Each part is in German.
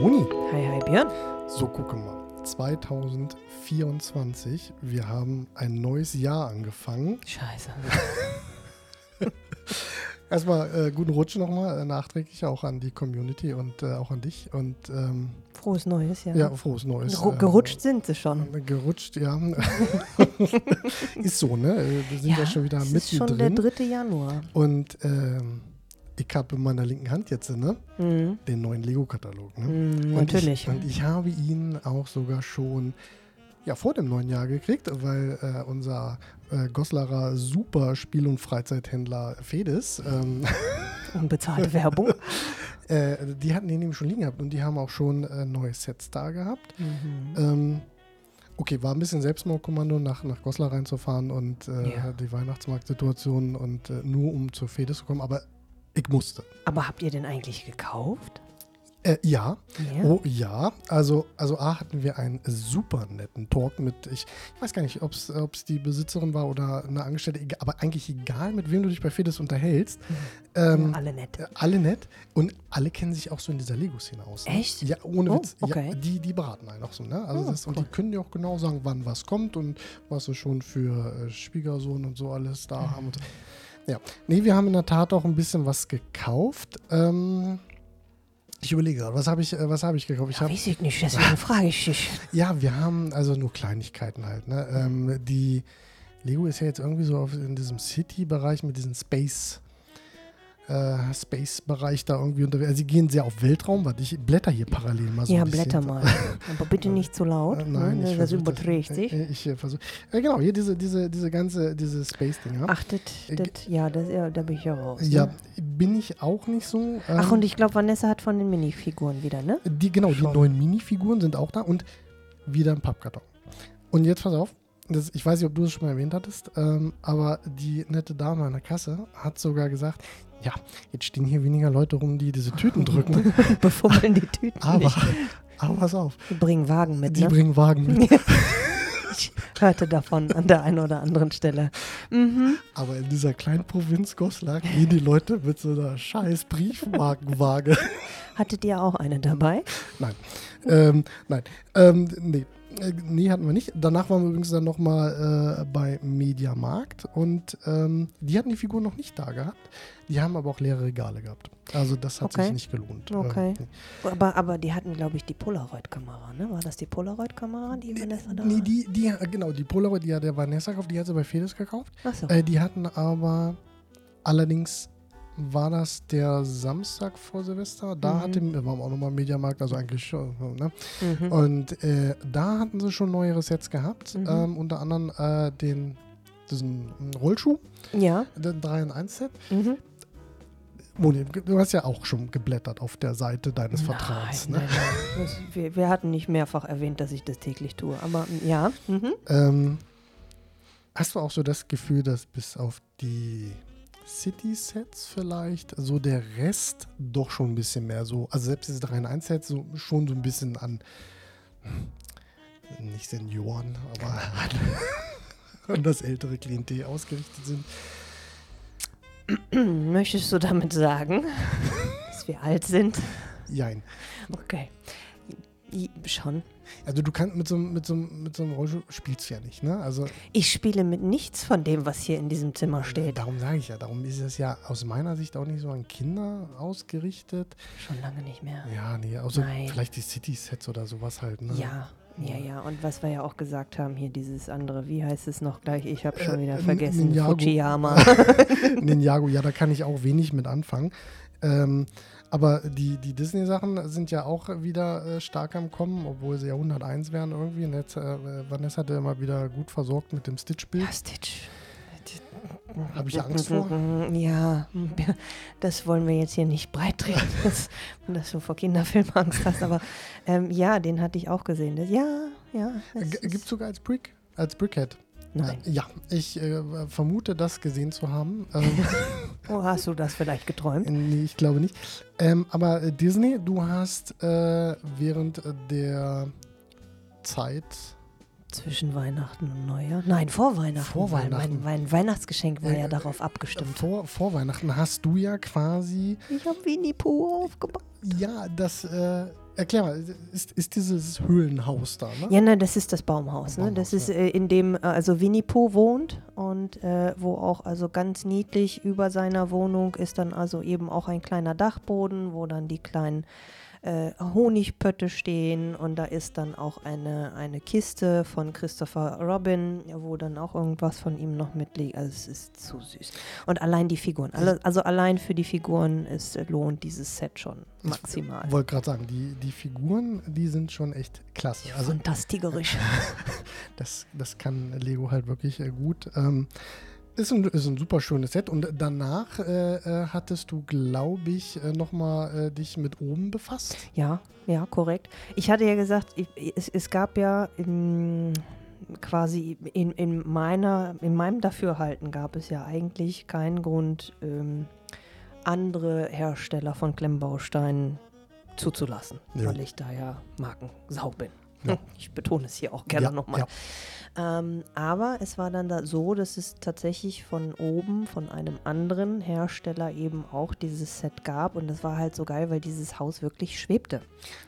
Moni. Hi, hi, Björn. So, gucke mal. 2024, wir haben ein neues Jahr angefangen. Scheiße. Erstmal äh, guten Rutsch nochmal, äh, nachträglich auch an die Community und äh, auch an dich. Und ähm, Frohes Neues, ja. ja, frohes Neues. Ru- Gerutscht sind sie schon. Äh, gerutscht, ja. Ist so, ne? Äh, Wir sind ja, schon wieder es ist schon der mittendrin. 3. Januar. Und ähm, ich habe in meiner linken Hand jetzt, ne? Mhm. Den neuen Lego-Katalog. Ne? Mhm, natürlich. Ich, und ich habe ihn auch sogar schon ja, vor dem neuen Jahr gekriegt, weil äh, unser äh, Goslarer super Spiel- und Freizeithändler Fedes, ähm, Unbezahlte Werbung. äh, die hatten den eben schon liegen gehabt und die haben auch schon äh, neue Sets da gehabt. Mhm. Ähm, okay, war ein bisschen Selbstmordkommando, nach, nach Goslar reinzufahren und äh, Ja. die Weihnachtsmarktsituation und äh, nur um zur Fedes zu kommen, aber ich musste. Aber habt ihr den eigentlich gekauft? Äh, ja, Ja. Oh ja, also, also A hatten wir einen super netten Talk mit, ich, ich weiß gar nicht, ob es die Besitzerin war oder eine Angestellte, aber eigentlich egal, mit wem du dich bei Fedes unterhältst. Ähm, Ja, alle nett. äh, alle nett und alle kennen sich auch so in dieser Lego-Szene aus. Ne? Echt? Ja, ohne Oh, Witz. okay. Ja, die, die beraten einen auch so, ne? Also Oh, das, und cool. die können dir auch genau sagen, wann was kommt und was sie schon für äh, Schwiegersohn und so alles da Mhm. haben. Und so. Ja, nee, wir haben in der Tat auch ein bisschen was gekauft. Ähm, ich überlege gerade, was habe ich, äh, was habe ich gekauft? Ich Ja, habe weiß ich nicht, deswegen frage ich dich. ja, wir haben also nur Kleinigkeiten halt. Ne? Ähm, die Lego ist ja jetzt irgendwie so auf, in diesem City-Bereich mit diesem Space. Äh, Space-Bereich da irgendwie unterwegs. Also sie gehen sehr auf Weltraum, warte, ich blätter hier parallel mal so. Ja, blätter mal. Aber bitte nicht zu laut. Äh, nein, ne? ich Das überträgt äh, sich. äh, Ich äh, versuche. Äh, genau, hier diese, diese, diese ganze, diese Space-Dinger. Ach, das, Äh, das, ja, das, ja, da bin ich ja raus. ja, Ne? bin ich auch nicht so. Ähm, Ach, und ich glaube, Vanessa hat von den Minifiguren wieder, ne? Die, genau, Schon. die neuen Minifiguren sind auch da und wieder ein Pappkarton. Und jetzt pass auf, das, ich weiß nicht, ob du es schon mal erwähnt hattest, ähm, aber die nette Dame an der Kasse hat sogar gesagt, ja, jetzt stehen hier weniger Leute rum, die diese Tüten drücken, Befummeln die Tüten aber, nicht. aber pass auf, Die bringen Wagen mit, die ne? bringen Wagen mit. Ich hörte davon an der einen oder anderen Stelle. Mhm. Aber in dieser kleinen Provinz Goslar gehen die Leute mit so einer scheiß Briefmarkenwaage. Hattet ihr auch eine dabei? Nein. ähm, nein. Ähm, nee. Äh, Nee, hatten wir nicht. Danach waren wir übrigens dann nochmal äh, bei Mediamarkt und ähm, die hatten die Figuren noch nicht da gehabt. Die haben aber auch leere Regale gehabt. Also das hat Okay. sich nicht gelohnt. Okay. Ähm, nee. Aber, aber die hatten, glaube ich, die Polaroid-Kamera, ne? War das die Polaroid-Kamera, die Vanessa da Nee, die, die, genau, die Polaroid, die hat der Vanessa gekauft, die hat sie bei Fedes gekauft. Achso. Äh, die hatten aber allerdings war das der Samstag vor Silvester. Da Mhm. hatte, wir waren auch nochmal im Mediamarkt, also eigentlich schon, ne? Mhm. Und äh, da hatten sie schon neuere Sets gehabt. Mhm. Ähm, unter anderem äh, den, diesen Rollschuh, Ja. den 3 in 1 Set. Mhm. Moni, du hast ja auch schon geblättert auf der Seite deines Vertrauens. Nein, Ne? nein, nein. Das, wir, wir hatten nicht mehrfach erwähnt, dass ich das täglich tue. Aber mm, ja. Mhm. Ähm, hast du auch so das Gefühl, dass bis auf die City-Sets vielleicht so der Rest doch schon ein bisschen mehr so, also selbst diese 3 in 1 Sets so schon so ein bisschen an, hm, nicht Senioren, aber an, an das ältere Klientel ausgerichtet sind. Möchtest du damit sagen, dass wir alt sind? Jein. Okay. Schon. Also du kannst mit so, einem- mit so, mit so einem Rollstuhl spielst du ja nicht, ne? Also Ich spiele mit nichts von dem, was hier in diesem Zimmer steht. darum sage ich ja, darum ist es ja aus meiner Sicht auch nicht so an Kinder ausgerichtet. Schon lange nicht mehr. Ja, nee, außer Nein. vielleicht die City-Sets oder sowas halt, ne? Ja, ja, ja. Und was wir ja auch gesagt haben, hier dieses andere, wie heißt es noch gleich? Ich habe schon Äh, wieder vergessen. Ninjago. Fujiyama. Ninjago, ja, da kann ich auch wenig mit anfangen. Ähm, aber die, die Disney-Sachen sind ja auch wieder äh, stark am Kommen, obwohl sie ja 101 wären irgendwie. Und jetzt, äh, Vanessa hat ja immer wieder gut versorgt mit dem Stitch-Bild. Ja, Stitch. Habe ich Angst vor? Ja, das wollen wir jetzt hier nicht breit treten, dass, dass du vor Kinderfilmen Angst hast. Aber ähm, ja, den hatte ich auch gesehen. Das, ja, ja. Gibt es sogar als Brick, als Brickhead. Nein. Äh, ja, ich äh, vermute, das gesehen zu haben. Ähm, Oh, hast du das vielleicht geträumt? nee, ich glaube nicht. Ähm, aber äh, Disney, du hast äh, während äh, der Zeit Zwischen Weihnachten und Neujahr? Nein, vor Weihnachten. Vor Weihnachten. Mein, mein Weihnachtsgeschenk war Äh, ja darauf abgestimmt. vor, vor Weihnachten hast du ja quasi Ich habe Winnie Pooh aufgebaut. ja das äh, erklär mal, ist, ist dieses Höhlenhaus da, ne? Ja, ne, das ist das Baumhaus. Ne? Das ist, äh, in dem äh, also Winnie Pooh wohnt und äh, wo auch also ganz niedlich über seiner Wohnung ist dann also eben auch ein kleiner Dachboden, wo dann die kleinen äh, Honigpötte stehen und da ist dann auch eine, eine Kiste von Christopher Robin, wo dann auch irgendwas von ihm noch mitliegt. Also es ist zu süß. Und allein die Figuren, alle, also allein für die Figuren ist, lohnt dieses Set schon maximal. Ich wollte gerade sagen, die, die Figuren, die sind schon echt klasse. Also Fantastigerisch. das, das kann Lego halt wirklich äh, gut. Ähm, ist ein, ist ein super schönes Set. Und danach äh, äh, hattest du, glaube ich, äh, nochmal äh, dich mit oben befasst. Ja, ja, korrekt. Ich hatte ja gesagt, ich, es, es gab ja in, quasi in, in, meiner, in meinem Dafürhalten gab es ja eigentlich keinen Grund, ähm, andere Hersteller von Klemmbausteinen zuzulassen, Ja. weil ich da ja Markensau bin. Ja. Ich betone es hier auch gerne Ja, nochmal. ja. Ähm, aber es war dann da so, dass es tatsächlich von oben, von einem anderen Hersteller eben auch dieses Set gab. Und das war halt so geil, weil dieses Haus wirklich schwebte.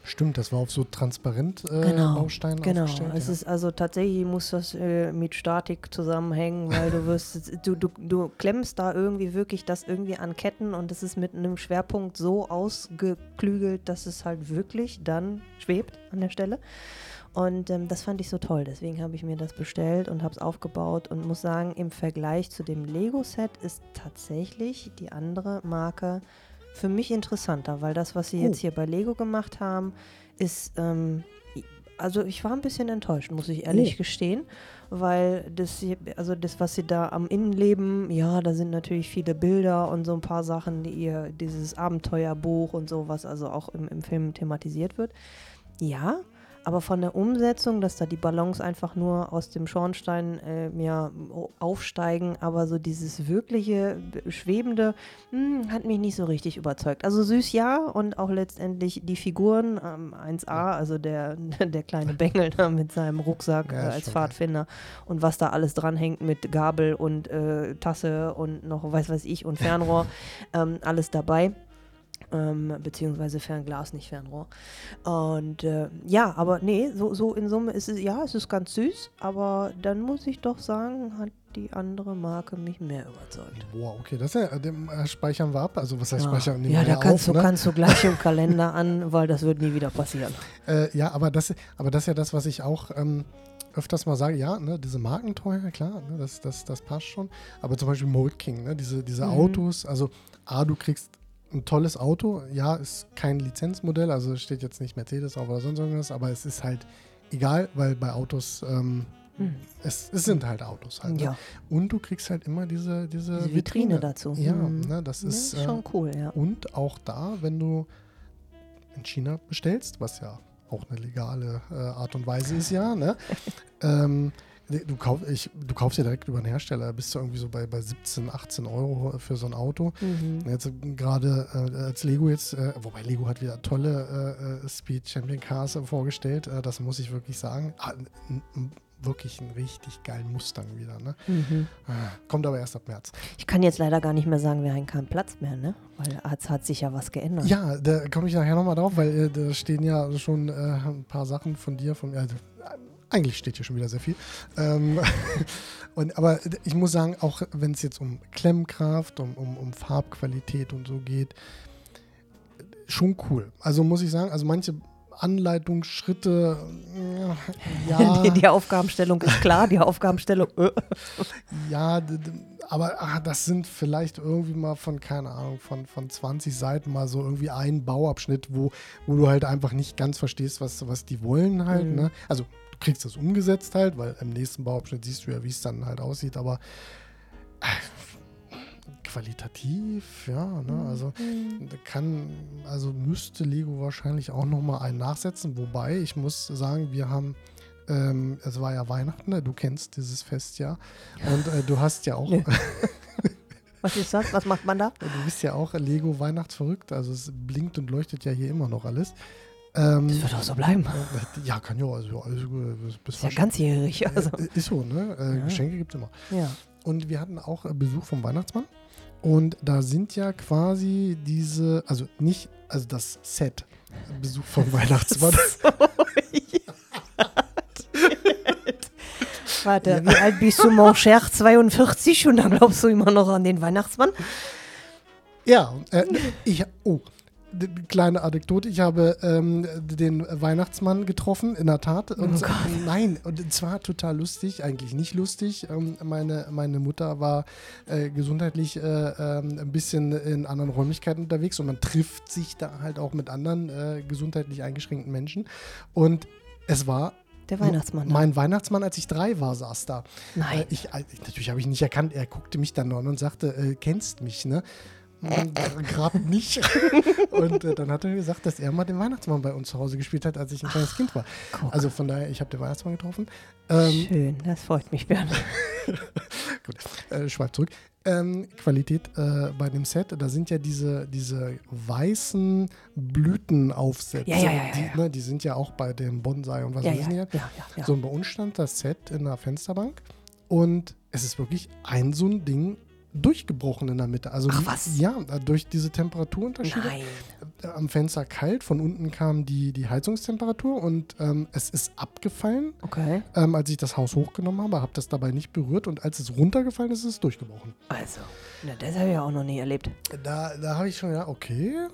Stimmt, das war auf so transparent äh, Genau, Bausteinen Genau, aufgestellt. es ja. ist also tatsächlich muss das äh, mit Statik zusammenhängen, weil du wirst, du, du, du klemmst da irgendwie wirklich das irgendwie an Ketten und es ist mit einem Schwerpunkt so ausgeklügelt, dass es halt wirklich dann schwebt an der Stelle. Und ähm, das fand ich so toll, deswegen habe ich mir das bestellt und habe es aufgebaut und muss sagen, im Vergleich zu dem Lego-Set ist tatsächlich die andere Marke für mich interessanter, weil das, was sie Oh. jetzt hier bei Lego gemacht haben, ist, ähm, also ich war ein bisschen enttäuscht, muss ich ehrlich Oh. gestehen, weil das, hier- also das, was sie da am Innenleben, ja, da sind natürlich viele Bilder und so ein paar Sachen, die ihr, dieses Abenteuerbuch und sowas, also auch im, im Film thematisiert wird. Ja, aber von der Umsetzung, dass da die Ballons einfach nur aus dem Schornstein äh, ja, aufsteigen, aber so dieses wirkliche äh, Schwebende hm, hat mich nicht so richtig überzeugt. Also süß ja und auch letztendlich die Figuren, ähm, 1A, also der, der kleine Bengel da mit seinem Rucksack Ja, äh, als. Pfadfinder und was da alles dranhängt mit Gabel und äh, Tasse und noch weiß weiß ich und Fernrohr, ähm, alles dabei ähm, beziehungsweise Fernglas, nicht Fernrohr. Und äh, ja, aber nee, so, so in Summe ist es, ja, es ist ganz süß, aber dann muss ich doch sagen, hat die andere Marke mich mehr überzeugt. Wow, okay, das ja, dem äh, speichern wir ab. Also was heißt Ja, speichern? Ja da kannst, auf, du, ne? kannst du gleich im Kalender an, weil das wird nie wieder passieren. Äh, ja, aber das, aber das ist ja das, was ich auch ähm, öfters mal sage. Ja, ne, diese Markenteuer, klar, ne, das, das, das passt schon. Aber zum Beispiel Mold King, ne, diese, diese Mhm. Autos, also A, du kriegst ein tolles Auto. Ja, ist kein Lizenzmodell, also steht jetzt nicht Mercedes auf oder sonst irgendwas, aber es ist halt egal, weil bei Autos, ähm, Hm. es, es sind halt Autos halt. Ne? Ja, Und du kriegst halt immer diese, diese, diese Vitrine dazu. Ja, Hm. ne, das Ja, ist. ist schon cool, ja. Und auch da, wenn du in China bestellst, was ja auch eine legale äh, Art und Weise ist, ja, ne? ähm, du, kauf, ich, du kaufst ja direkt über einen Hersteller, da bist du irgendwie so bei, bei 17, 18 Euro für so ein Auto. Mhm. Jetzt äh, gerade äh, als Lego jetzt, äh, wobei Lego hat wieder tolle äh, äh, Speed Champion Cars äh, vorgestellt, das muss ich wirklich sagen. Ah, wirklich einen richtig geilen Mustang wieder, ne? Mhm. Ah, Kommt aber erst ab März. Ich kann jetzt leider gar nicht mehr sagen, wir haben keinen Platz mehr, ne? Weil es hat sich ja was geändert. Ja, da komme ich nachher nochmal drauf, weil äh, da stehen ja schon äh, ein paar Sachen von dir, von mir. Äh, eigentlich steht hier schon wieder sehr viel. Ähm, und, aber ich muss sagen, auch wenn es jetzt um Klemmkraft, um, um, um Farbqualität und so geht, schon cool. Also muss ich sagen, also manche Anleitungsschritte, äh, ja, Die, die Aufgabenstellung ist klar, die Aufgabenstellung. Äh. ja, aber ah, das sind vielleicht irgendwie mal von, keine Ahnung, von, von 20 Seiten mal so irgendwie ein Bauabschnitt, wo, wo du halt einfach nicht ganz verstehst, was, was die wollen halt. Mhm. Ne? Also kriegst das umgesetzt halt, weil im nächsten Bauabschnitt siehst du ja, wie es dann halt aussieht, aber äh, qualitativ, ja, ne? also da kann, also müsste Lego wahrscheinlich auch nochmal einen nachsetzen, wobei ich muss sagen, wir haben ähm, es war ja Weihnachten, ne? du kennst dieses Fest ja. Und äh, du hast ja auch, Nee. Was ist das? Was macht man da? du bist ja auch Lego Weihnachtsverrückt, also es blinkt und leuchtet ja hier immer noch alles. Ähm, Das wird auch so bleiben. äh, ja, kann ja, also gut, bis- Ist ja ganzjährig. Also. äh, ist so, ne? Äh, Ja. Geschenke gibt es immer. Ja. Und wir hatten auch äh, Besuch vom Weihnachtsmann. Und da sind ja quasi diese, also nicht, also das Set, Besuch vom Weihnachtsmann. Warte, wie alt bist du, mon cher? 42 und dann glaubst du immer noch an den Weihnachtsmann? Ja, äh, ich, oh, kleine Anekdote. Ich habe ähm, den Weihnachtsmann getroffen, in der Tat. Und Oh so- Gott. nein, und zwar total lustig, eigentlich nicht lustig. Ähm, meine, meine Mutter war äh, gesundheitlich äh, ähm, ein bisschen in anderen Räumlichkeiten unterwegs und man trifft sich da halt auch mit anderen äh, gesundheitlich eingeschränkten Menschen. Und es war Der Weihnachtsmann. ne? mein Weihnachtsmann, als ich drei war, saß da. Nein. Äh, ich, äh, natürlich habe ich ihn nicht erkannt. Er guckte mich dann an und sagte, äh, kennst mich, ne? Gerade nicht. und äh, dann hat er gesagt, dass er mal den Weihnachtsmann bei uns zu Hause gespielt hat, als ich ein kleines Kind war. guck. Also von daher, ich habe den Weihnachtsmann getroffen. Ähm, Schön, das freut mich, Bernd. gut, äh, schweif zurück. Ähm, Qualität äh, bei dem Set, da sind ja diese, diese weißen Blütenaufsätze. Ja, ja, ja, die. Ne, die sind ja auch bei dem Bonsai und was weiß ja, ich ja, nicht. So, und bei uns stand das Set in der Fensterbank und es ist wirklich ein so ein Ding durchgebrochen in der Mitte. Also Ach, was? ja, durch diese Temperaturunterschiede. Nein. Äh, Am Fenster kalt, von unten kam die, die Heizungstemperatur und ähm, es ist abgefallen, Okay. ähm, als ich das Haus hochgenommen habe, habe das dabei nicht berührt und als es runtergefallen ist, ist es durchgebrochen. Also, na, das habe ich ja auch noch nie erlebt. Da, da habe ich schon gedacht, okay, äh,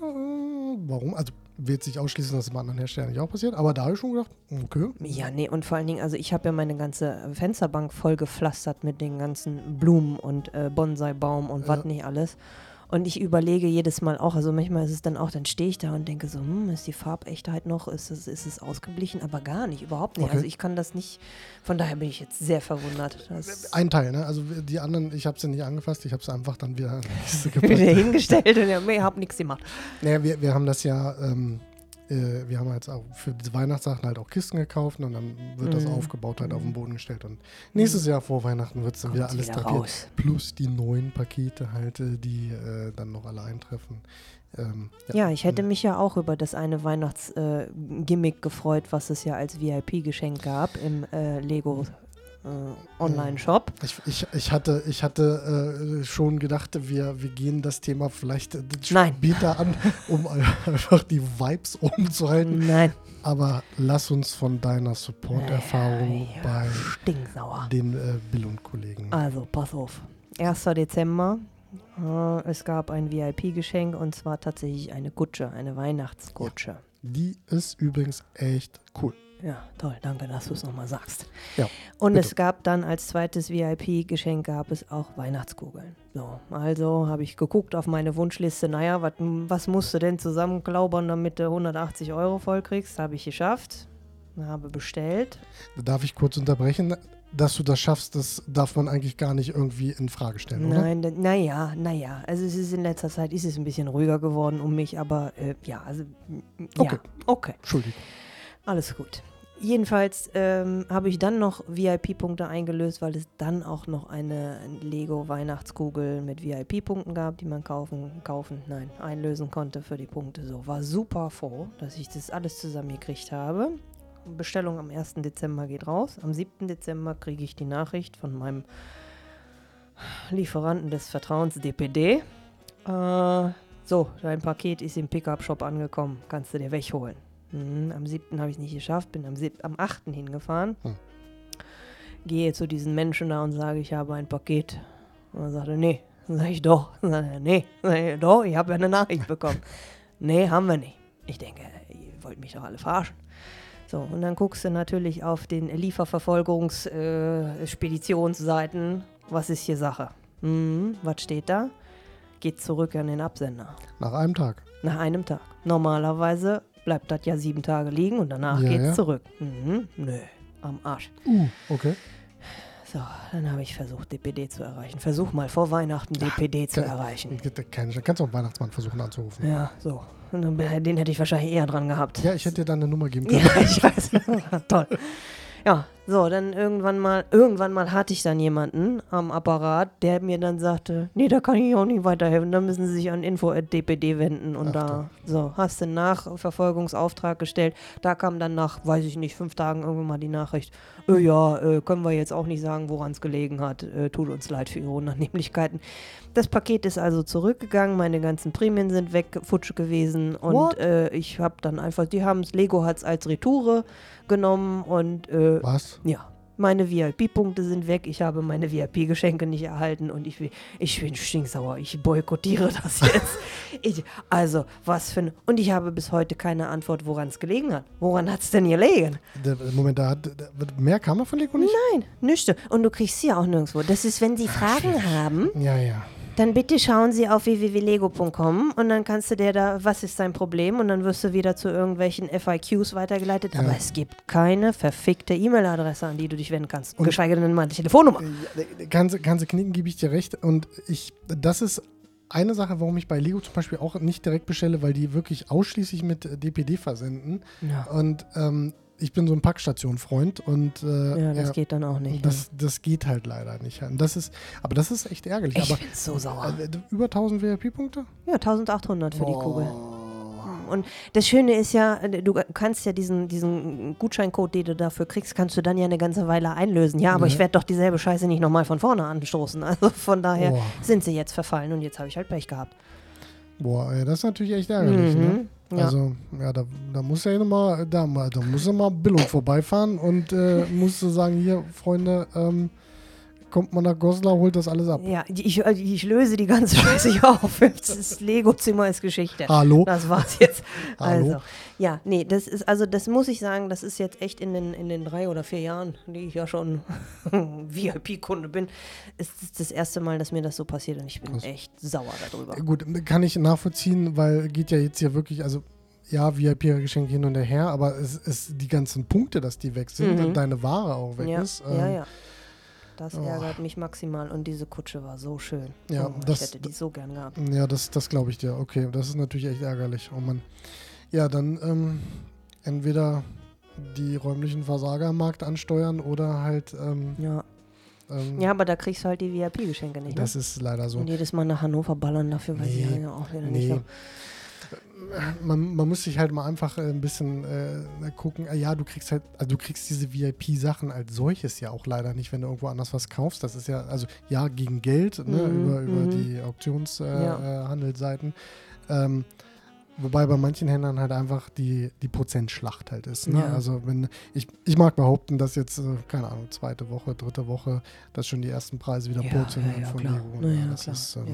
warum? Also wird sich ausschließen, dass es bei anderen Herstellern nicht auch passiert, aber da habe ich schon gedacht, okay. Ja, nee, und vor allen Dingen, also ich habe ja meine ganze Fensterbank voll gepflastert mit den ganzen Blumen und äh, Bonsai-Baum und was Ja. nicht alles. Und ich überlege jedes Mal auch, also manchmal ist es dann auch, dann stehe ich da und denke so, hm, ist die Farbechtheit noch, ist es, ist es ausgeglichen, aber gar nicht, überhaupt nicht. Okay. Also ich kann das nicht, von daher bin ich jetzt sehr verwundert. Ein Teil, ne? Also die anderen, ich habe sie nicht angefasst, ich habe sie einfach dann wieder wieder hingestellt und ja, ich habe nichts gemacht. Naja, wir, wir haben das ja, ähm, äh, wir haben jetzt auch für diese Weihnachtssachen halt auch Kisten gekauft und dann wird das Mhm. aufgebaut, halt auf den Boden gestellt. Und nächstes Jahr vor Weihnachten wird es dann Kommt wieder alles wieder drapiert. Plus die neuen Pakete halt, äh, die äh, dann noch alle eintreffen. Ähm, Ja, ich hätte mich ja auch über das eine Weihnachtsgimmick äh, gefreut, was es ja als VIP-Geschenk gab im äh, Lego äh, Online-Shop. Ich, ich, ich hatte, ich hatte äh, schon gedacht, wir, wir gehen das Thema vielleicht äh, Nein. später an, um einfach die Vibes umzuhalten. Nein. Aber lass uns von deiner Support-Erfahrung Ja, bei Stinksauer. den äh, Bill und Kollegen. Also, pass auf. 1. Dezember. Äh, es gab ein VIP-Geschenk und zwar tatsächlich eine Kutsche, eine Weihnachtskutsche. Die ist übrigens echt cool. Ja, toll, danke, dass du es nochmal sagst. Ja, Und bitte. es gab dann als zweites VIP-Geschenk gab es auch Weihnachtskugeln. So, also habe ich geguckt auf meine Wunschliste, naja, wat, was musst du denn zusammenklaubern, damit du 180 Euro vollkriegst? Habe ich geschafft, habe bestellt. Da darf ich kurz unterbrechen. Dass du das schaffst, das darf man eigentlich gar nicht irgendwie in Frage stellen, oder? Nein, naja, naja. Also es ist in letzter Zeit ist es ein bisschen ruhiger geworden um mich, aber äh, ja, also m- Okay. ja, okay, Entschuldigung. alles gut. Jedenfalls ähm, habe ich dann noch VIP-Punkte eingelöst, weil es dann auch noch eine Lego-Weihnachtskugel mit VIP-Punkten gab, die man kaufen, kaufen, nein, einlösen konnte für die Punkte. So, war super froh, dass ich das alles zusammengekriegt habe. Bestellung am 1. Dezember geht raus. Am 7. Dezember kriege ich die Nachricht von meinem Lieferanten des Vertrauens DPD. Äh, so, dein Paket ist im Pickup-Shop angekommen. Kannst du dir wegholen. Mhm, am 7. habe ich es nicht geschafft, bin am, 7, am 8. hingefahren. Hm. Gehe zu diesen Menschen da und sage, ich habe ein Paket. Und er sagte, nee. Dann sage ich, doch. Dann sagt er, nee. Dann sag ich, doch, ich habe ja eine Nachricht bekommen. nee, haben wir nicht. Ich denke, ihr wollt mich doch alle verarschen. So, und dann guckst du natürlich auf den Lieferverfolgungs-Speditionsseiten. Was ist hier Sache? Mhm, was steht da? Geht zurück an den Absender. Nach einem Tag. Nach einem Tag. Normalerweise bleibt das ja sieben Tage liegen und danach Ja, geht's ja. zurück. Mhm, nö, am Arsch. Uh, okay. So, dann habe ich versucht, DPD zu erreichen. Versuch mal vor Weihnachten DPD zu Ke- erreichen. Chance. Kannst du auch einen Weihnachtsmann versuchen anzurufen. Ja, so. Den hätte ich wahrscheinlich eher dran gehabt. Ja, ich hätte dir dann eine Nummer geben können. Ja, ich weiß. Toll. Ja, So, dann irgendwann mal, irgendwann mal hatte ich dann jemanden am Apparat, der mir dann sagte, nee, da kann ich auch nicht weiterhelfen, da müssen Sie sich an info.dpd wenden und Ach da, so, hast du einen Nachverfolgungsauftrag gestellt. Da kam dann nach, weiß ich nicht, fünf Tagen irgendwann mal die Nachricht, äh, ja, äh, können wir jetzt auch nicht sagen, woran es gelegen hat, äh, tut uns leid für Ihre Unannehmlichkeiten. Das Paket ist also zurückgegangen, meine ganzen Prämien sind weg, futsch gewesen und äh, ich habe dann einfach, die haben es, Lego hat es als Retoure genommen und äh, Was? ja, meine VIP-Punkte sind weg. Ich habe meine VIP-Geschenke nicht erhalten und ich, ich bin stinksauer. Ich boykottiere das jetzt. ich, also, was für ein. Und ich habe bis heute keine Antwort, woran es gelegen hat. Woran hat es denn gelegen? Moment, da hat, mehr kam von Lego nicht? Nein, nichts. Und du kriegst sie auch nirgendwo. Das ist, wenn sie Fragen haben, Ja, ja. Dann bitte schauen Sie auf www.lego.com und dann kannst du dir da, was ist dein Problem? Und dann wirst du wieder zu irgendwelchen FIQs weitergeleitet. Aber Ja. es gibt keine verfickte E-Mail-Adresse, an die du dich wenden kannst. Und- geschweige denn mal eine Telefonnummer. Ganze, ganze Knicken gebe ich dir recht. Und ich, das ist eine Sache, warum ich bei Lego zum Beispiel auch nicht direkt bestelle, weil die wirklich ausschließlich mit äh, DPD versenden. Ja. Und ähm, ich bin so ein Packstation-Freund und äh, Ja, das ja, geht dann auch nicht. das, das geht halt leider nicht. Und das ist, aber das ist echt ärgerlich. ich aber bin so sauer. äh, über 1000 VIP-Punkte? Ja, 1800 für die Kugel. Oh. Und das Schöne ist ja, äh, du kannst ja diesen, diesen Gutscheincode, den du dafür kriegst, kannst du dann ja eine ganze Weile einlösen. Ja, aber Ja. ich werde doch dieselbe Scheiße nicht nochmal von vorne anstoßen. Also von daher Boah. sind sie jetzt verfallen und jetzt habe ich halt Pech gehabt. Boah, das ist natürlich echt ärgerlich. Ne? Ja. Also, ja, da, da muss ja mal, da, da muss ja mal Billung vorbeifahren und äh, du sagen, hier, Freunde, ähm, kommt mal nach Goslar, holt das alles ab. Ja, ich, äh, ich löse die ganze Scheiße hier auf. Das Lego-Zimmer ist Geschichte. Hallo? Das war's jetzt. Hallo? Also, ja, nee, das ist, also das muss ich sagen, das ist jetzt echt in den, in den drei oder vier Jahren, die ich ja schon VIP-Kunde bin, ist es das erste Mal, dass mir das so passiert und ich bin Krass. echt sauer darüber. Gut, kann ich nachvollziehen, weil geht ja jetzt hier wirklich, also ja, VIP-Geschenke hin und her, aber es ist die ganzen Punkte, dass die weg sind Mhm. und deine Ware auch weg Ja, ist. ja, ähm, ja. Das oh. ärgert mich maximal und diese Kutsche war so schön. Ja, oh, das- ich hätte die so gern gehabt. Ja, das, das glaube ich dir. Okay, das ist natürlich echt ärgerlich. Oh Mann. Ja, dann ähm, entweder die räumlichen Versager am Markt ansteuern oder halt. Ähm, Ja. ähm, ja, aber da kriegst du halt die VIP-Geschenke nicht. das ne? ist leider so. Und jedes Mal nach Hannover ballern dafür, weil sie Nee, ja auch wieder Nee. nicht so. Man, man muss sich halt mal einfach äh, ein bisschen äh, gucken. Äh, ja, du kriegst halt, also du kriegst diese VIP-Sachen als solches ja auch leider nicht, wenn du irgendwo anders was kaufst. Das ist ja, also ja, gegen Geld, ne, Mhm, über, über mhm. die Auktionshandelsseiten. Ja. Äh, ähm, wobei bei manchen Händlern halt einfach die, die Prozentschlacht halt ist. Ne? Ja. Also wenn, ich, ich mag behaupten, dass jetzt, äh, keine Ahnung, zweite Woche, dritte Woche, dass schon die ersten Preise wieder Ja, purzeln ja, ja, von klar. Lego. Na ja, das, klar. ist, ähm,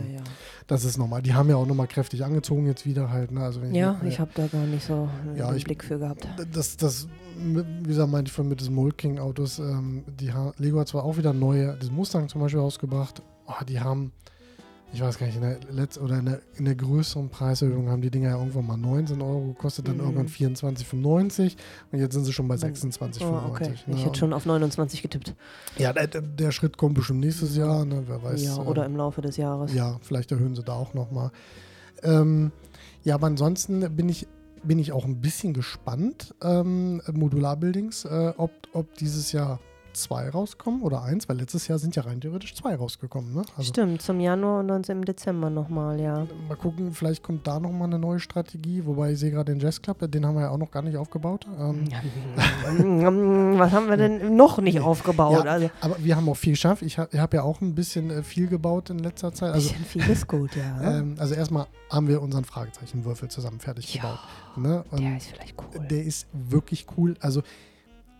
das ist normal. Die haben ja auch nochmal kräftig angezogen jetzt wieder halt. Ne? Also wenn ja, ich habe da gar nicht so Ja, den ich- Blick für gehabt. das, das, wie gesagt, meinte ich von mit diesen Mold King Autos, ähm, die Lego hat zwar auch wieder neue, das Mustang zum Beispiel rausgebracht, oh, die haben, ich weiß gar nicht, in der Letz oder in der, in der größeren Preiserhöhung haben die Dinger ja irgendwann mal 19 Euro gekostet, dann Mhm. irgendwann 24,95 und jetzt sind sie schon bei Dann- 26,95. Oh, okay. ne? Ich hätte schon auf 29 getippt. Ja, der, der- Schritt kommt bestimmt nächstes Jahr, ne? wer weiß. ja, ähm, oder im Laufe des Jahres. ja, vielleicht erhöhen sie da auch nochmal. Ähm, ja, aber ansonsten bin ich, bin ich auch ein bisschen gespannt, ähm, Modular-Buildings, äh, ob, ob dieses Jahr zwei rauskommen oder eins, weil letztes Jahr sind ja rein theoretisch zwei rausgekommen. Ne? Also Stimmt, zum Januar und dann im Dezember nochmal, ja. mal gucken, vielleicht kommt da nochmal eine neue Strategie, wobei ich sehe gerade den Jazz Club, den haben wir ja auch noch gar nicht aufgebaut. Ähm, Was haben wir denn noch nicht aufgebaut? Ja, also, aber wir haben auch viel geschafft. Ich habe hab ja auch ein bisschen äh, viel gebaut in letzter Zeit. Also, bisschen viel ist gut, ja. ähm, also erstmal haben wir unseren Fragezeichenwürfel zusammen fertig ja, gebaut. Ne? Der ist vielleicht cool. Der ist wirklich cool. Also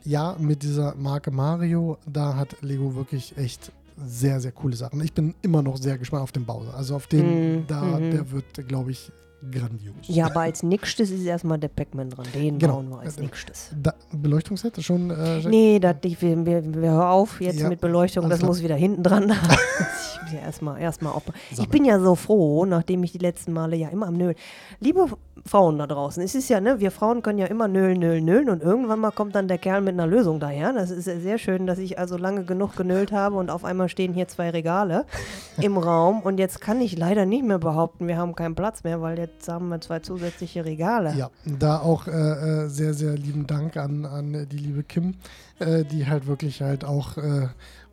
ja, mit dieser Marke Mario, da hat Lego wirklich echt sehr, sehr coole Sachen. Ich bin immer noch sehr gespannt auf den Bowser. Also auf den, Mm, da, mhm. der wird, glaube ich, grandios. Ja, aber als nächstes ist erstmal der Pac-Man dran. Den Genau. bauen wir als Äh, nächstes. Da, Beleuchtungsset schon. Äh, Nee, dat, ich, wir, wir, wir hör auf jetzt Ja, mit Beleuchtung, das klar. muss wieder hinten dran. ich ja erstmal erstmal auf. Ich bin ja so froh, nachdem ich die letzten Male ja immer am Nölen. Liebe Frauen da draußen, es ist ja, ne, wir Frauen können ja immer nölen, nölen, nölen und irgendwann mal kommt dann der Kerl mit einer Lösung daher. Das ist sehr schön, dass ich also lange genug genölt habe und auf einmal stehen hier zwei Regale im Raum und jetzt kann ich leider nicht mehr behaupten, wir haben keinen Platz mehr, weil jetzt haben wir zwei zusätzliche Regale. Ja, da auch äh, äh, sehr, sehr lieben Dank an, an die liebe Kim, äh, die halt wirklich halt auch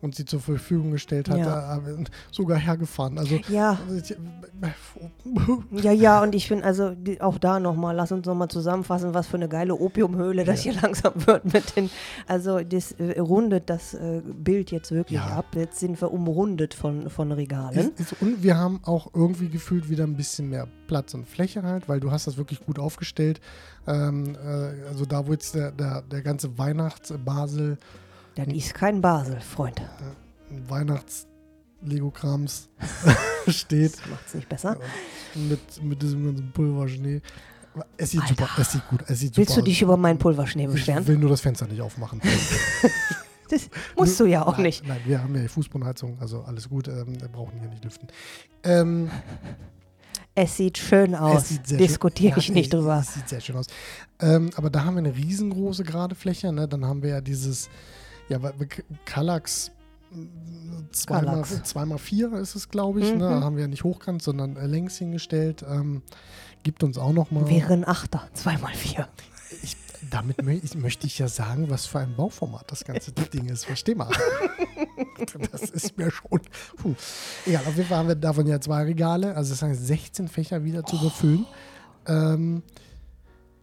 äh, uns die zur Verfügung gestellt hat, Ja. äh, sogar hergefahren. Also Ja, also ich- ja, ja, und ich finde, also auch da nochmal, lass uns nochmal zusammenfassen, was für eine geile Opiumhöhle das hier langsam wird mit den, also das äh, rundet das äh, Bild jetzt wirklich Ja. ab. Jetzt sind wir umrundet von, von Regalen. Ist, ist, und wir haben auch irgendwie gefühlt wieder ein bisschen mehr Platz und Fläche halt, weil du hast das wirklich gut aufgestellt. Ähm, äh, also da, wo jetzt der, der, der ganze Weihnachts-Basel, Das ist kein Basel, Freund. Weihnachts-Lego-Krams steht. Das macht es nicht besser. mit, mit diesem ganzen Pulverschnee. Es sieht Alter. super, es sieht gut, es sieht Willst super du dich über meinen Pulverschnee aus. Ich beschweren? will nur das Fenster nicht aufmachen. Das musst du ja auch nein, nicht. Nein, wir haben ja die Fußbodenheizung, also alles gut, ähm, wir brauchen hier nicht lüften. Ähm, Es sieht schön aus. Diskutiere ich Ja, nicht nee, drüber. Es sieht sehr schön aus. Ähm, aber da haben wir eine riesengroße gerade Fläche, ne? dann haben wir ja dieses, ja, Kallax. Zweimal, Kallax. zweimal vier ist es, glaube ich. Ne? Mhm. Da haben wir ja nicht hochkant, sondern äh, längs hingestellt. Ähm, gibt uns auch noch mal. Wäre ein Achter, zweimal vier. Ich, damit mö ich, möchte ich ja sagen, was für ein Bauformat das ganze Ding ist. Versteh mal. Das ist mir schon. Puh. Egal, auf jeden Fall haben wir davon ja zwei Regale, also das heißt 16 Fächer wieder zu befüllen. Ähm,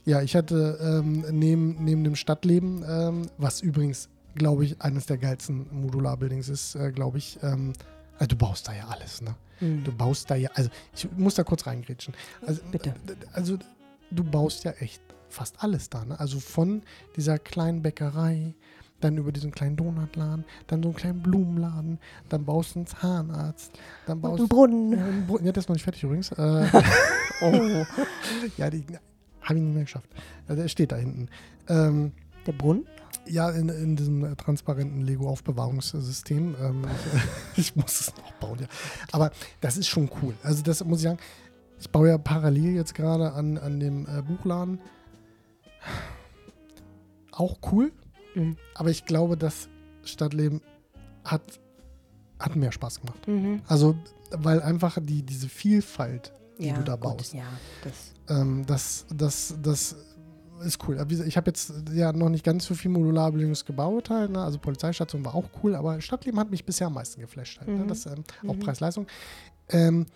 ja, ich hatte ähm, neben, neben dem Stadtleben, ähm, was übrigens, glaube ich, eines der geilsten Modular-Buildings ist, äh, glaube ich. Ähm, also du baust da ja alles, ne? Hm. Du baust da ja, also ich muss da kurz reingrätschen. Also, Bitte. d- Also du baust ja echt fast alles da, ne? Also von dieser kleinen Bäckerei, dann über diesen kleinen Donutladen, dann so einen kleinen Blumenladen, dann baust du einen Zahnarzt, dann baust ein Brunnen. Ja, einen Brunnen. Ja, der ist noch nicht fertig übrigens. Äh, Oh, ja, die habe ich nicht mehr geschafft. Also, der steht da hinten. Ähm, der Brunnen? Ja, in, in diesem äh, transparenten Lego-Aufbewahrungssystem. Ähm, ich, muss es noch bauen, ja. Aber das ist schon cool. Also, das muss ich sagen. Ich baue ja parallel jetzt gerade an, an dem äh, Buchladen. Auch cool. Mhm. Aber ich glaube, das Stadtleben hat, hat mehr Spaß gemacht. Mhm. Also, weil einfach die, diese Vielfalt, die ja, du da gut, baust, Ja, das. ähm, das, das, das ist cool. Ich habe jetzt ja noch nicht ganz so viel Modularbuildings gebaut halt, ne? Also Polizeistation war auch cool, aber Stadtleben hat mich bisher am meisten geflasht halt. Ne? Mhm. Das, ähm, auch Mhm. Preis-Leistung. Ähm,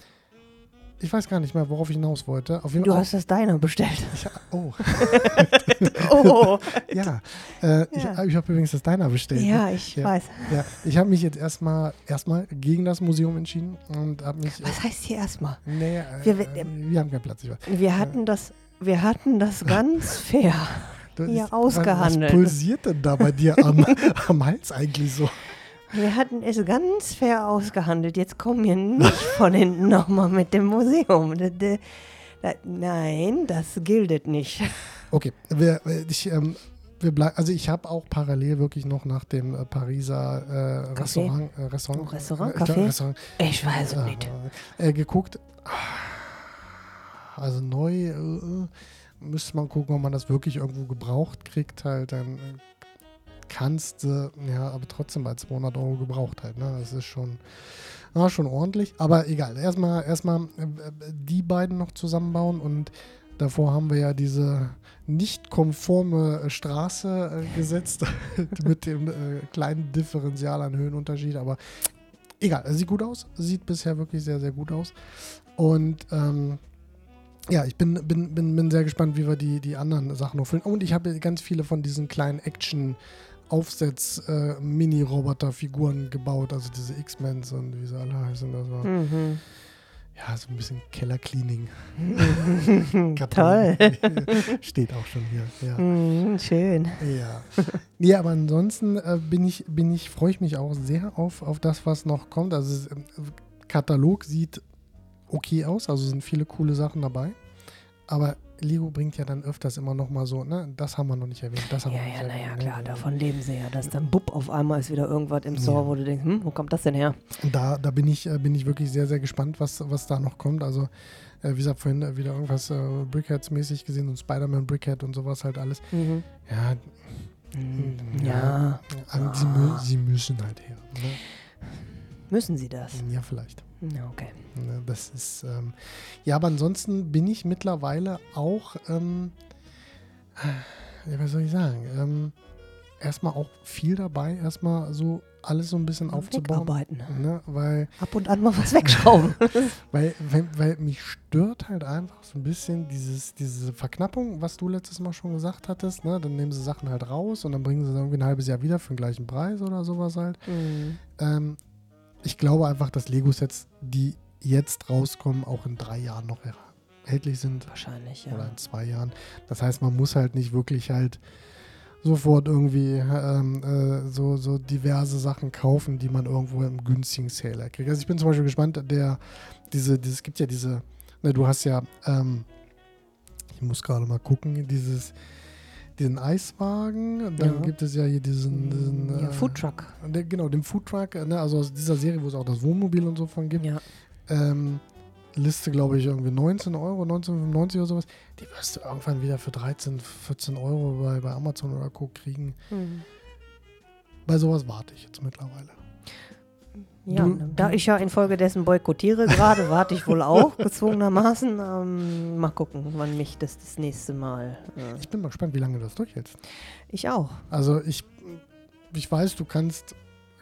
ich weiß gar nicht mehr, worauf ich hinaus wollte. Auf jeden Du hast das deiner bestellt. Ich, oh, Oh, ja. Äh, Ich, Ja. ich habe übrigens das Deiner bestellt. ne? ja, ich Ja. weiß. ja. Ich habe mich jetzt erstmal erstmal gegen das Museum entschieden und habe mich. Was heißt hier erstmal? Nee, äh, Wir- äh, wir haben keinen Platz. Ich. Wir hatten das, wir hatten das ganz fair. Du, Ja, ich- ausgehandelt. Was pulsiert denn da bei dir am, am Hals eigentlich so? Wir hatten es ganz fair ausgehandelt. Jetzt kommen wir nicht von hinten nochmal mit dem Museum. Da- da- da- Nein, das gilt nicht. Okay, wir, ich, ähm, wir bleib, also ich habe auch parallel wirklich noch nach dem äh, Pariser äh, Restaurant, äh, Restaurant, Oh, Restaurant, äh, glaub, Café? Restaurant Ich weiß es äh, nicht. äh, geguckt. Also neu äh, müsste man gucken, ob man das wirklich irgendwo gebraucht kriegt halt. Dann äh, kannst du, ja, aber trotzdem bei 200 Euro gebraucht halt. Ne? Das ist schon, ja, schon ordentlich. Aber egal. Erstmal, erstmal äh, äh, die beiden noch zusammenbauen und davor haben wir ja diese nicht konforme äh, Straße äh, gesetzt mit dem äh, kleinen Differential an Höhenunterschied. Aber egal, sieht gut aus. Sieht bisher wirklich sehr, sehr gut aus. Und ähm, ja, ich bin, bin, bin, bin sehr gespannt, wie wir die, die anderen Sachen noch füllen. Und ich habe ganz viele von diesen kleinen Action- Aufsatz-Mini-Roboter-Figuren gebaut, also diese X-Mens und wie sie alle heißen. Das war Mhm. ja so ein bisschen Keller-Cleaning. Toll. Steht auch schon hier. Ja. Mhm, schön. Ja. Nee, aber ansonsten äh, bin ich, bin ich, freue ich mich auch sehr auf, auf das, was noch kommt. Also es, ähm, Katalog sieht okay aus, also sind viele coole Sachen dabei. Aber Lego bringt ja dann öfters immer noch mal so, ne, das haben wir noch nicht erwähnt, das haben Ja, wir ja, naja, erwähnt. klar, ne? davon leben sie ja. Dass dann bupp auf einmal ist wieder irgendwas im Store, Ja. wo du denkst, hm, wo kommt das denn her? Da, da bin ich, äh, bin ich wirklich sehr, sehr gespannt, was, was da noch kommt. Also, äh, wie gesagt, vorhin äh, wieder irgendwas äh, Brickheads-mäßig gesehen und Spider-Man Brickhead und sowas halt alles. Mhm. Ja, Mhm. Ja. Ja, äh, sie, mü sie müssen halt her. Ne? müssen sie das? Ja, vielleicht. Ja, okay. Ne, Das ist, ähm, ja, aber ansonsten bin ich mittlerweile auch, ähm, äh, was soll ich sagen, ähm, erstmal auch viel dabei, erstmal so alles so ein bisschen aufzubauen. Wegarbeiten. Ne, weil, Ab und an mal was wegschrauben. weil, weil, weil mich stört halt einfach so ein bisschen dieses, diese Verknappung, was du letztes Mal schon gesagt hattest. Ne? Dann nehmen sie Sachen halt raus und dann bringen sie irgendwie ein halbes Jahr wieder für den gleichen Preis oder sowas halt. Mhm. Ähm, ich glaube einfach, dass Lego-Sets, die jetzt rauskommen, auch in drei Jahren noch erhältlich sind Wahrscheinlich, oder ja. in zwei Jahren. Das heißt, man muss halt nicht wirklich halt sofort irgendwie ähm, äh, so, so diverse Sachen kaufen, die man irgendwo im günstigen Sale kriegt. Also ich bin zum Beispiel gespannt, der, diese, es gibt ja diese, ne, du hast ja, ähm, ich muss gerade mal gucken, dieses, diesen Eiswagen, dann Ja. gibt es ja hier diesen, diesen ja, äh, Foodtruck. der, genau, dem Foodtruck, ne, also aus dieser Serie, wo es auch das Wohnmobil und so von gibt, Ja. ähm, Liste, glaube ich, irgendwie 19 Euro, 1995 oder sowas. Die wirst du irgendwann wieder für 13, 14 Euro bei, bei Amazon oder Co. kriegen. Mhm. Bei sowas warte ich jetzt mittlerweile. Ja, Du- da ich ja infolgedessen boykottiere gerade, warte ich wohl auch gezwungenermaßen. Ähm, mal gucken, wann mich das das nächste Mal. Äh, Ich bin mal gespannt, wie lange du das durchhältst. ich auch. Also ich, ich weiß, du kannst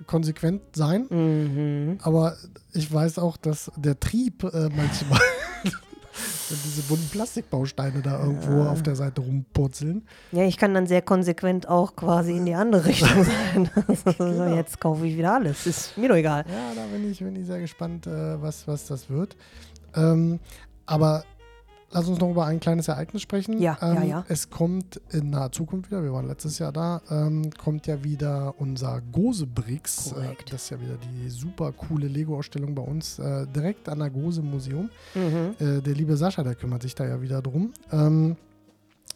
konsequent sein, Mhm. aber ich weiß auch, dass der Trieb äh, manchmal wenn diese bunten Plastikbausteine da irgendwo Ja. auf der Seite rumpurzeln. Ja, ich kann dann sehr konsequent auch quasi in die andere Richtung sein. Also Genau. Jetzt kaufe ich wieder alles. Ist mir doch egal. Ja, da bin ich, bin ich sehr gespannt, äh, was, was das wird. Ähm, aber lass uns noch über ein kleines Ereignis sprechen. Ja, ähm, ja, ja. Es kommt in naher Zukunft wieder, wir waren letztes Jahr da, ähm, kommt ja wieder unser Gose-Brix. Äh, das ist ja wieder die super coole Lego-Ausstellung bei uns, äh, direkt an der Gose-Museum. Mhm. Äh, der liebe Sascha, der kümmert sich da ja wieder drum. Ähm,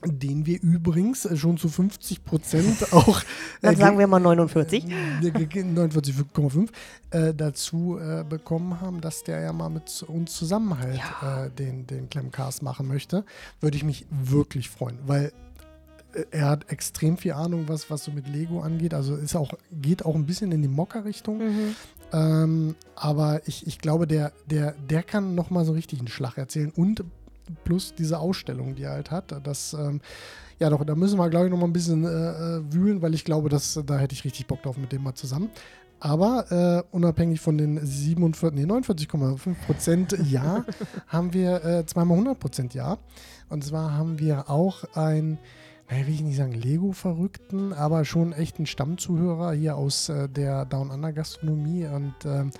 den wir übrigens äh, schon zu 50 Prozent auch. Dann äh, sagen wir mal 49. äh, ge- ge- 49,5 äh, dazu äh, bekommen haben, dass der ja mal mit uns zusammen halt Ja. äh, den, den Klemmcast machen möchte, würde ich mich wirklich freuen, weil er hat extrem viel Ahnung, was, was so mit Lego angeht. Also ist auch, geht auch ein bisschen in die Mocker-Richtung. Mhm. Ähm, aber ich, ich glaube, der, der, der kann nochmal so richtig einen Schlag erzählen. Und plus diese Ausstellung, die er halt hat. Das, ähm, ja, doch, da müssen wir, glaube ich, nochmal ein bisschen äh, äh, wühlen, weil ich glaube, dass, da hätte ich richtig Bock drauf mit dem mal zusammen. Aber äh, unabhängig von den 47, nee, 49,5 Prozent Ja, haben wir äh, zweimal 100 Prozent Ja. Und zwar haben wir auch ein, naja, will ich nicht sagen Lego-Verrückten, aber schon echt ein Stammzuhörer hier aus äh, der Down Under Gastronomie und ähm,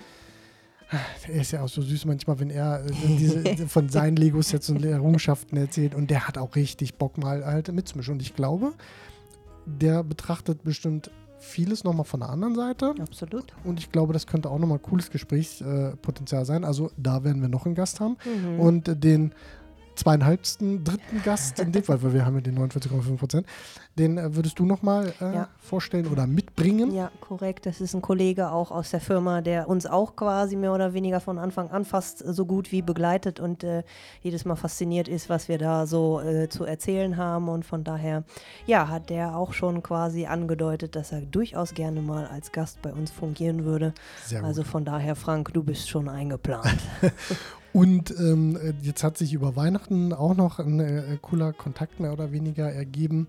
er ist ja auch so süß manchmal, wenn er äh, diese, von seinen Lego-Sets und Errungenschaften erzählt und der hat auch richtig Bock mal halt mitzumischen und ich glaube, der betrachtet bestimmt vieles nochmal von der anderen Seite Absolut. und ich glaube, das könnte auch nochmal cooles Gesprächspotenzial Potenzial sein. Also da werden wir noch einen Gast haben Mhm. und den zweieinhalbsten dritten Gast in dem Fall, weil wir haben ja den 49,5 Prozent, den äh, würdest du nochmal äh, Ja. vorstellen oder mitbringen? Ja, korrekt. Das ist ein Kollege auch aus der Firma, der uns auch quasi mehr oder weniger von Anfang an fast so gut wie begleitet und äh, jedes Mal fasziniert ist, was wir da so äh, zu erzählen haben. Und von daher, ja, hat der auch schon quasi angedeutet, dass er durchaus gerne mal als Gast bei uns fungieren würde. Also von daher, Frank, du bist schon eingeplant. Und ähm, äh, jetzt hat sich über Weihnachten auch noch ein äh, cooler Kontakt mehr oder weniger ergeben.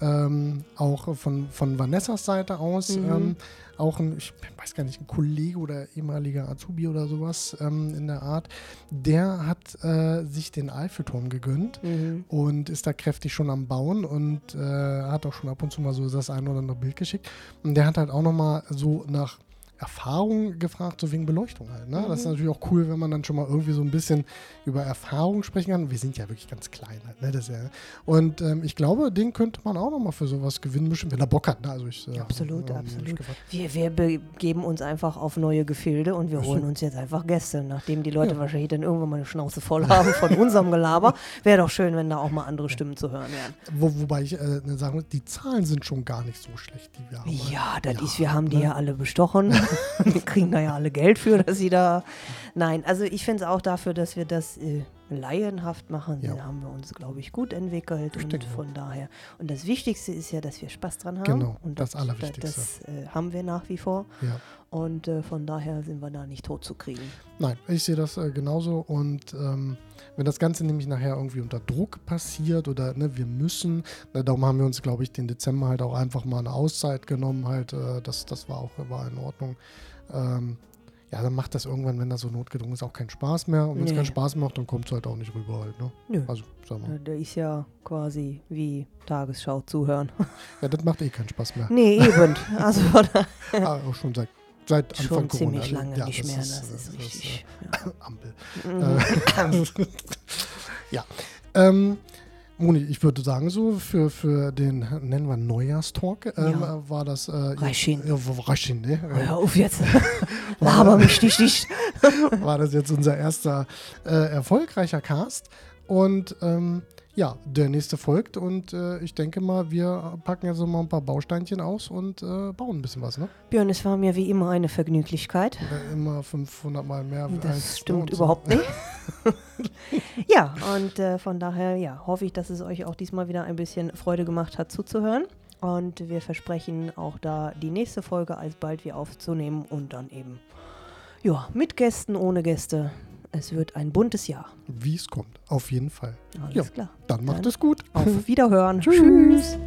Ähm, auch von, von Vanessas Seite aus. Mhm. Ähm, auch ein, ich weiß gar nicht, ein Kollege oder ehemaliger Azubi oder sowas ähm, in der Art. Der hat äh, sich den Eiffelturm gegönnt mhm. und ist da kräftig schon am Bauen und äh, hat auch schon ab und zu mal so das ein oder andere Bild geschickt. Und der hat halt auch nochmal so nach Erfahrung gefragt, so wegen Beleuchtung halt. Ne? Das ist Mhm. natürlich auch cool, wenn man dann schon mal irgendwie so ein bisschen über Erfahrung sprechen kann. Wir sind ja wirklich ganz klein halt. Ne? Das ja, und ähm, ich glaube, den könnte man auch nochmal für sowas gewinnen, bestimmt, wenn er Bock hat. Ne? Also ich, äh, Absolut, ähm, absolut. Wir, wir begeben uns einfach auf neue Gefilde und wir so. holen uns jetzt einfach Gäste, nachdem die Leute Ja. wahrscheinlich dann irgendwann mal eine Schnauze voll haben von unserem Gelaber. Wäre doch schön, wenn da auch mal andere Stimmen zu hören wären. Wo, wobei ich äh, sagen muss, die Zahlen sind schon gar nicht so schlecht, die wir haben. Ja, das Ja, ist, wir haben die ne? ja alle bestochen. wir kriegen da ja alle Geld für, dass sie da. Nein, also ich finde es auch dafür, dass wir das äh, laienhaft machen, Ja. dann haben wir uns, glaube ich, gut entwickelt. Ich und von daher. Und das Wichtigste ist ja, dass wir Spaß dran haben. Genau, und das da- Allerwichtigste. Das äh, haben wir nach wie vor. Ja. Und äh, von daher sind wir da nicht tot zu kriegen. Nein, ich sehe das äh, genauso. Und ähm, wenn das Ganze nämlich nachher irgendwie unter Druck passiert oder ne, wir müssen, ne, darum haben wir uns, glaube ich, den Dezember halt auch einfach mal eine Auszeit genommen. Halt, äh, das, das war auch war in Ordnung. Ähm, ja, dann macht das irgendwann, wenn das so notgedrungen ist, auch keinen Spaß mehr. Und wenn es Nee. keinen Spaß macht, dann kommt es halt auch nicht rüber halt. Ne? Nö. Also, sag mal. Äh, Der ist ja quasi wie Tagesschau zuhören. Ja, das macht eh keinen Spaß mehr. nee, eben. Also ah, auch schon seit, seit Anfang schon Corona. ziemlich lange Ja, nicht das mehr. ist, das äh, ist das richtig. äh, Ampel. ja. Mhm. Äh, ja. Ähm, Moni, ich würde sagen, so für, für den, nennen wir Neujahrstalk, ähm, Ja. äh, war das. Äh, Reichen. Ja, Reichen, ne? Hör auf jetzt. Laber mich nicht, nicht. war das jetzt unser erster äh, erfolgreicher Cast. Und ähm, ja, der nächste folgt. Und äh, ich denke mal, wir packen jetzt so mal ein paar Bausteinchen aus und äh, bauen ein bisschen was, ne? Björn, es war mir wie immer eine Vergnüglichkeit. Äh, immer 500 Mal mehr. Das stimmt so. überhaupt nicht. ja, und äh, von daher ja, hoffe ich, dass es euch auch diesmal wieder ein bisschen Freude gemacht hat zuzuhören. Und wir versprechen auch da die nächste Folge alsbald wieder aufzunehmen und dann eben ja, mit Gästen, ohne Gäste. Es wird ein buntes Jahr. Wie es kommt, auf jeden Fall. Alles Ja. klar. Dann macht Dann es gut. Auf Wiederhören. Tschüss. Tschüss.